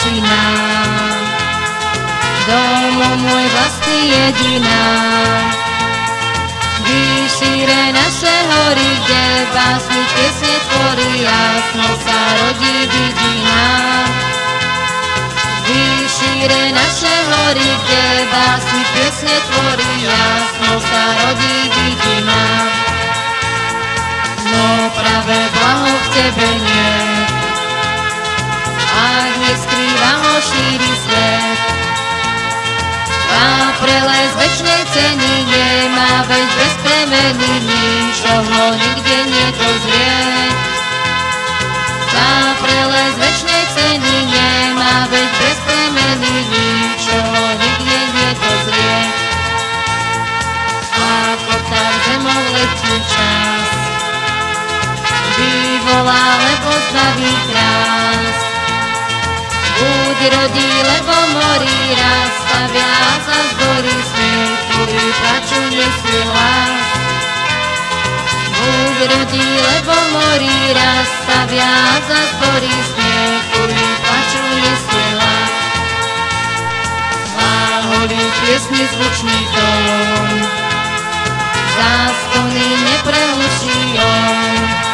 očina. Domov môj vlastný jediná. Vyšíre naše hory, kde básnik piesne tvorí, jasno sa rodí vidina. Vyšíre naše hory, kde básnik piesne tvorí, jasno sa rodí vidina. No práve blaho v tebe nie, večnej ceny nemá veď bez premeny ničoho nikde nedozrie. Tá preles večnej ceny nemá veď bez premeny ničoho nikde nedozrie. Ako tak zemou letí čas, vyvolá, lebo zbaví krás. Buď rodí, lebo morí raz, stavia za zbory smiech, ktorý plaču nesie hlas. Buď rodí, lebo morí raz, stavia za zbory smiech, ktorý plaču nesie hlas. Láholí piesni zvučný tón, zástony neprehluší on.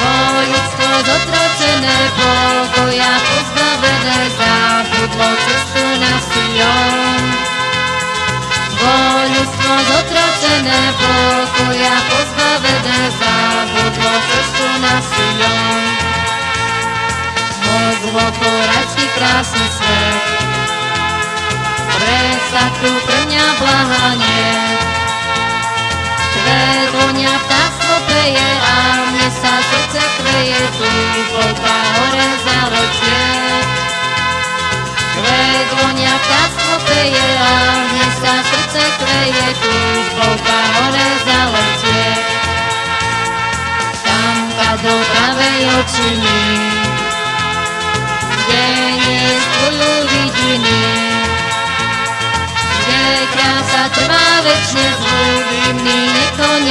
Wojsko zatracone pokoja pozbawione zachód oczystu nas Syjon. Wojsko zatracone pokoja pozbawione zachód oczystu nas Syjon. Od złotoracki krasny swe, w rękach tu pełnia blahanie, vonia ptáctvo peje a mne sa srdce kreje tu polka hore zaločie. Kvet vonia ptáctvo peje a mne sa srdce kreje tu polka hore zaločie. Tam do pravej očiny, kde nie stvojú vidiny, kde krása trvá večne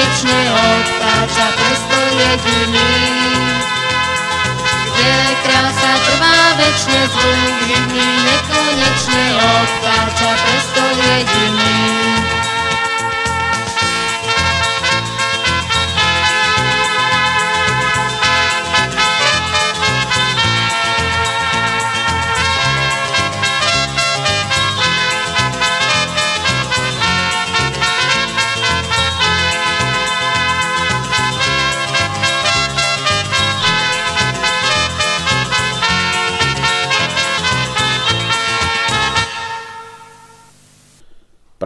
nekonečne odtáča prestol jediný. Kde krása trvá večne zvuk hymny nekonečne odtáča prestol jediný.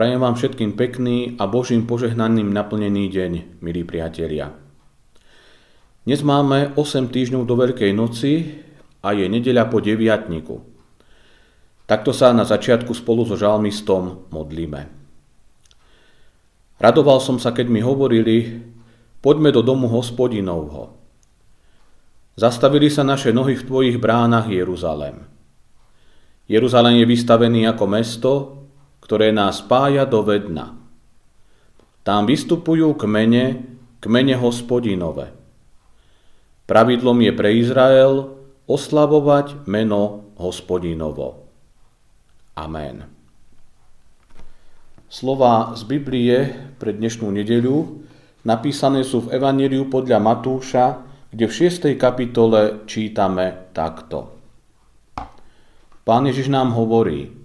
Prajem vám všetkým pekný a Božím požehnaným naplnený deň, milí priatelia. Dnes máme 8 týždňov do Veľkej noci a je nedeľa po deviatniku. Takto sa na začiatku spolu so žalmistom modlíme. Radoval som sa, keď mi hovorili, poďme do domu hospodinovho. Zastavili sa naše nohy v tvojich bránach, Jeruzalém. Jeruzalém je vystavený ako mesto, ktoré nás spája do vedna. Tam vystupujú kmene, kmene hospodinové. Pravidlom je pre Izrael oslavovať meno hospodinovo. Amen. Slova z Biblie pre dnešnú nedeľu napísané sú v Evangeliu podľa Matúša, kde v 6. kapitole čítame takto. Pán Ježiš nám hovorí,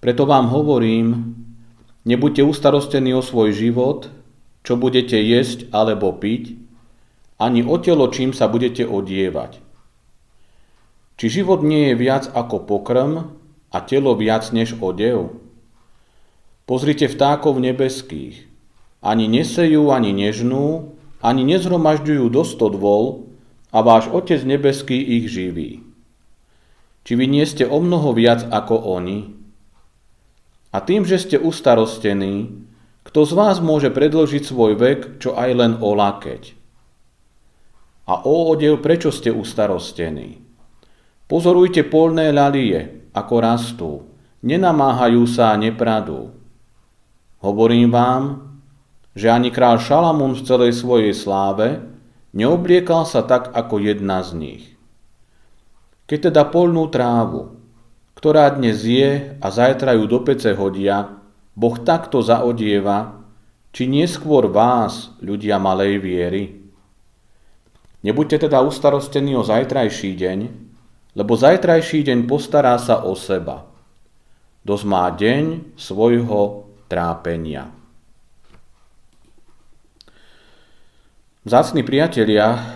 preto vám hovorím, nebuďte ustarostení o svoj život, čo budete jesť alebo piť, ani o telo, čím sa budete odievať. Či život nie je viac ako pokrm a telo viac než odev? Pozrite vtákov nebeských. Ani nesejú, ani nežnú, ani nezhromažďujú do stodvol a váš Otec nebeský ich živí. Či vy nie ste o mnoho viac ako oni? A tým, že ste ustarostení, kto z vás môže predložiť svoj vek, čo aj len o lakeť? A o odev, prečo ste ustarostení? Pozorujte polné ľalie, ako rastú, nenamáhajú sa a nepradú. Hovorím vám, že ani král Šalamún v celej svojej sláve neobliekal sa tak ako jedna z nich. Keď teda polnú trávu, ktorá dnes je a zajtra ju do pece hodia, Boh takto zaodieva, či neskôr vás, ľudia malej viery. Nebuďte teda ustarostení o zajtrajší deň, lebo zajtrajší deň postará sa o seba. Dosť má deň svojho trápenia. Vzácni priatelia,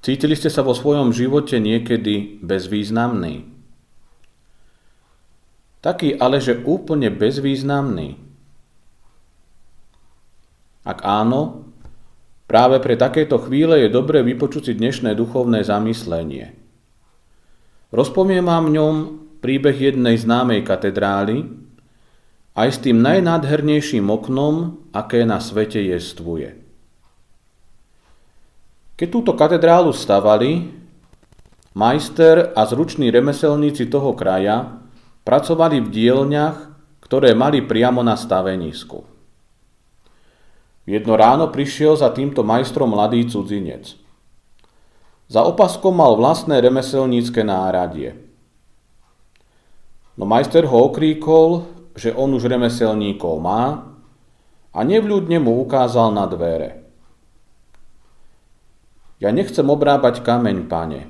cítili ste sa vo svojom živote niekedy bezvýznamný? Taký ale, že úplne bezvýznamný. Ak áno, práve pre takéto chvíle je dobré vypočuť si dnešné duchovné zamyslenie. Rozpoviem vám v ňom príbeh jednej známej katedrály, aj s tým najnádhernejším oknom, aké na svete jestvuje. Keď túto katedrálu stavali, majster a zruční remeselníci toho kraja pracovali v dielňach, ktoré mali priamo na stavenisku. Jedno ráno prišiel za týmto majstrom mladý cudzinec. Za opaskom mal vlastné remeselnícke náradie. No majster ho okríkol, že on už remeselníkov má a nevľúdne mu ukázal na dvere – ja nechcem obrábať kameň, pane,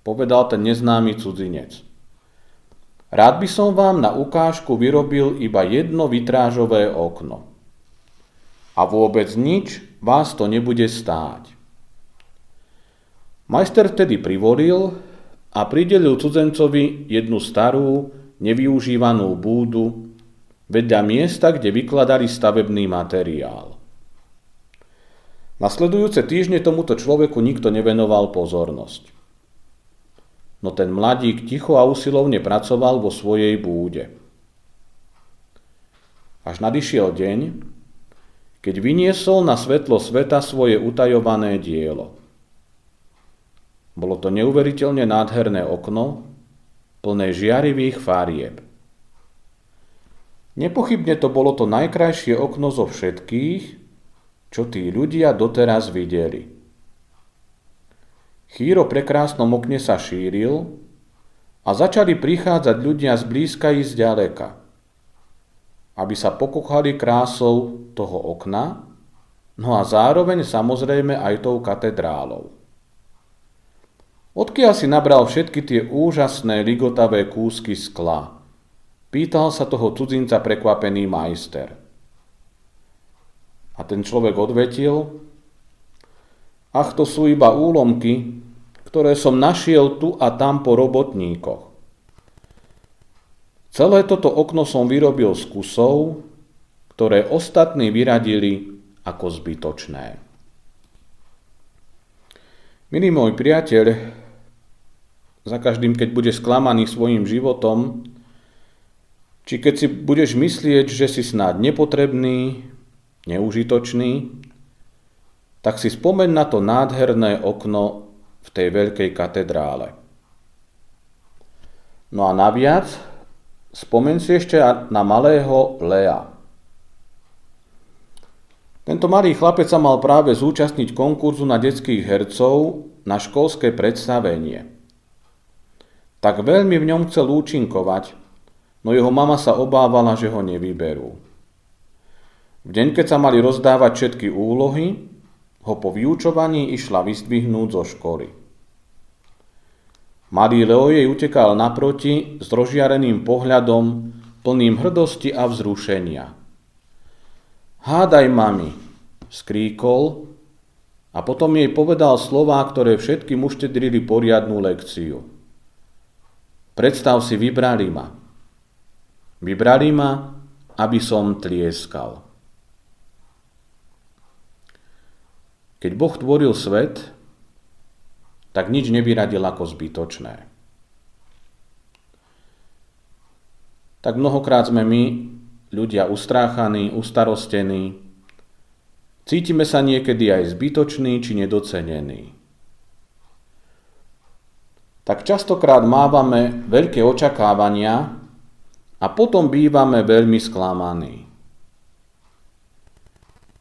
povedal ten neznámy cudzinec. Rád by som vám na ukážku vyrobil iba jedno vitrážové okno. A vôbec nič vás to nebude stáť. Majster vtedy privolil a pridelil cudzencovi jednu starú, nevyužívanú búdu vedľa miesta, kde vykladali stavebný materiál. Nasledujúce týždne tomuto človeku nikto nevenoval pozornosť. No ten mladík ticho a usilovne pracoval vo svojej búde. Až nadišiel deň, keď vyniesol na svetlo sveta svoje utajované dielo. Bolo to neuveriteľne nádherné okno, plné žiarivých farieb. Nepochybne to bolo to najkrajšie okno zo všetkých, čo tí ľudia doteraz videli. Chýro prekrásnom okne sa šíril a začali prichádzať ľudia z blízka i z ďaleka, aby sa pokochali krásou toho okna, no a zároveň samozrejme aj tou katedrálou. Odkiaľ si nabral všetky tie úžasné ligotavé kúsky skla? Pýtal sa toho cudzinca prekvapený majster. A ten človek odvetil, ach to sú iba úlomky, ktoré som našiel tu a tam po robotníkoch. Celé toto okno som vyrobil z kusov, ktoré ostatní vyradili ako zbytočné. Milý môj priateľ, za každým, keď budeš sklamaný svojim životom, či keď si budeš myslieť, že si snáď nepotrebný, neužitočný, tak si spomeň na to nádherné okno v tej veľkej katedrále. No a naviac, spomeň si ešte na malého Lea. Tento malý chlapec sa mal práve zúčastniť konkurzu na detských hercov na školské predstavenie. Tak veľmi v ňom chcel účinkovať, no jeho mama sa obávala, že ho nevyberú. V deň, keď sa mali rozdávať všetky úlohy, ho po vyučovaní išla vyzdvihnúť zo školy. Malý Leo jej utekal naproti s rozžiareným pohľadom, plným hrdosti a vzrušenia. Hádaj, mami, skríkol a potom jej povedal slová, ktoré všetkým uštedrili poriadnú lekciu. Predstav si, vybrali ma. Vybrali ma, aby som tlieskal. Keď Boh tvoril svet, tak nič nevyradil ako zbytočné. Tak mnohokrát sme my, ľudia ustráchaní, ustarostení, cítime sa niekedy aj zbytoční či nedocenení. Tak častokrát mávame veľké očakávania a potom bývame veľmi sklamaní.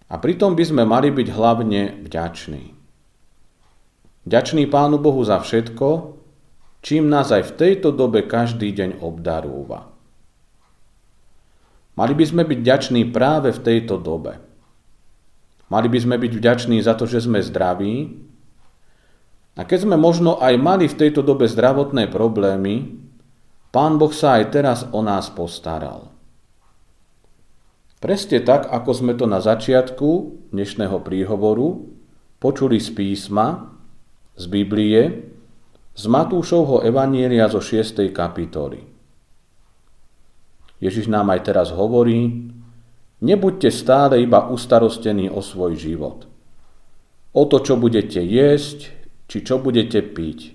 A pritom by sme mali byť hlavne vďační. Vďační Pánu Bohu za všetko, čím nás aj v tejto dobe každý deň obdarúva. Mali by sme byť vďační práve v tejto dobe. Mali by sme byť vďační za to, že sme zdraví. A keď sme možno aj mali v tejto dobe zdravotné problémy, Pán Boh sa aj teraz o nás postaral. Presne tak, ako sme to na začiatku dnešného príhovoru počuli z písma, z Biblie, z Matúšovho Evanielia zo 6. kapitoly. Ježiš nám aj teraz hovorí, nebuďte stále iba ustarostení o svoj život. O to, čo budete jesť, či čo budete piť,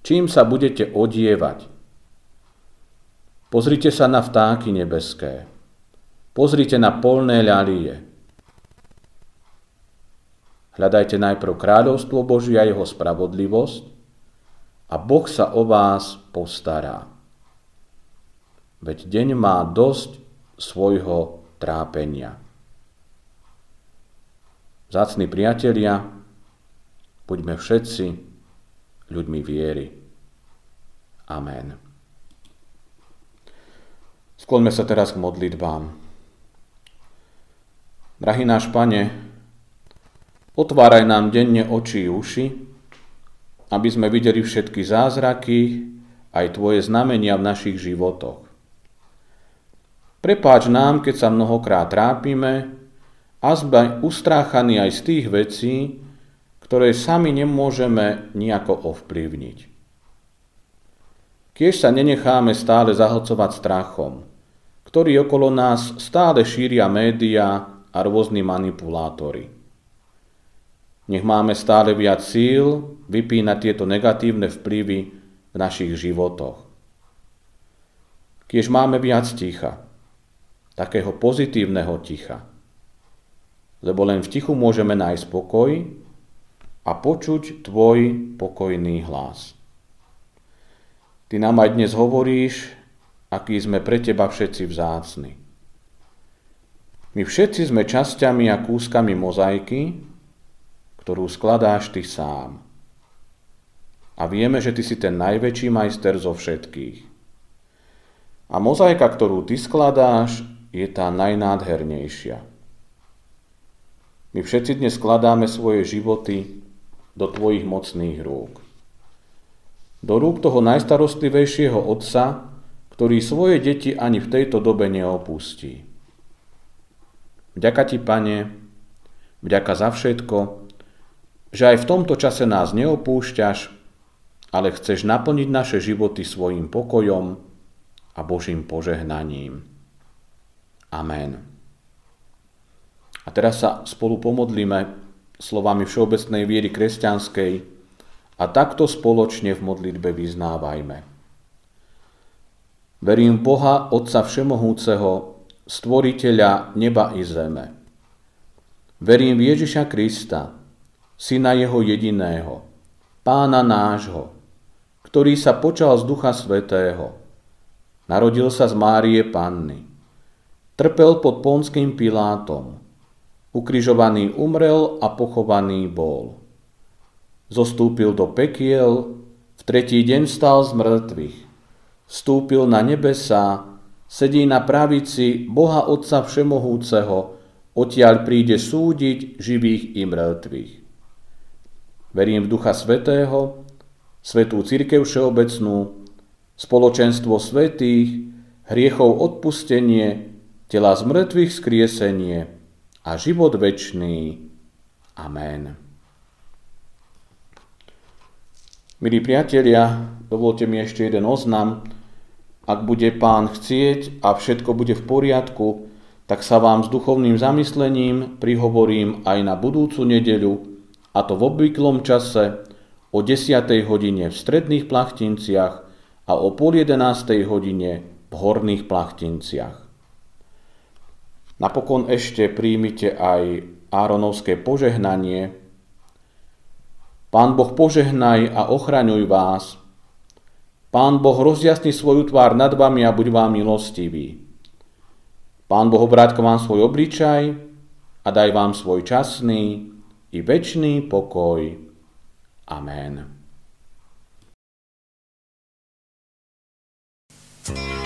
čím sa budete odievať. Pozrite sa na vtáky nebeské. Pozrite na polné ľalie. Hľadajte najprv kráľovstvo Božie a jeho spravodlivosť a Boh sa o vás postará. Veď deň má dosť svojho trápenia. Zácni priatelia, buďme všetci ľuďmi viery. Amen. Skloňme sa teraz k modlitbám. Drahý náš Pane, Otváraj nám denne oči i uši, aby sme videli všetky zázraky, aj Tvoje znamenia v našich životoch. Prepáč nám, keď sa mnohokrát trápime a sme ustráchaní aj z tých vecí, ktoré sami nemôžeme nejako ovplyvniť. Kiež sa nenecháme stále zahlcovať strachom, ktorý okolo nás stále šíria média a rôzni manipulátori. Nech máme stále viac síl vypínať tieto negatívne vplyvy v našich životoch. Kiež máme viac ticha, takého pozitívneho ticha, lebo len v tichu môžeme nájsť pokoj a počuť tvoj pokojný hlas. Ty nám aj dnes hovoríš, aký sme pre teba všetci vzácni. My všetci sme časťami a kúskami mozaiky, ktorú skladáš ty sám. A vieme, že ty si ten najväčší majster zo všetkých. A mozaika, ktorú ty skladáš, je tá najnádhernejšia. My všetci dnes skladáme svoje životy do tvojich mocných rúk. Do rúk toho najstarostlivejšieho otca, ktorý svoje deti ani v tejto dobe neopustí. Vďaka ti, pane, vďaka za všetko, že aj v tomto čase nás neopúšťaš, ale chceš naplniť naše životy svojim pokojom a Božím požehnaním. Amen. A teraz sa spolu pomodlíme slovami všeobecnej viery kresťanskej a takto spoločne v modlitbe vyznávajme. Verím Boha, Otca Všemohúceho, Stvoriteľa neba i zeme. Verím v Ježiša Krista, Syna Jeho jediného, Pána nášho, ktorý sa počal z Ducha Svetého. Narodil sa z Márie Panny. Trpel pod Ponským Pilátom. Ukrižovaný umrel a pochovaný bol. Zostúpil do pekiel, v tretí deň stal z mŕtvych. Vstúpil na nebesa, sedí na pravici Boha Otca Všemohúceho, odtiaľ príde súdiť živých i mŕtvych. Verím v Ducha Svetého, Svetú Církev Všeobecnú, spoločenstvo svetých, hriechov odpustenie, tela z mŕtvych skriesenie a život večný. Amen. Milí priatelia, dovolte mi ešte jeden oznam. Ak bude pán chcieť a všetko bude v poriadku, tak sa vám s duchovným zamyslením prihovorím aj na budúcu nedeľu a to v obvyklom čase o 10. hodine v stredných plachtinciach a o pol 11. hodine v horných plachtinciach. Napokon ešte príjmite aj Áronovské požehnanie. Pán Boh požehnaj a ochraňuj vás. Pán Boh rozjasni svoju tvár nad vami a buď vám milostivý. Pán Boh obrátka vám svoj obličaj a daj vám svoj časný i večný pokoj. Amen. thank you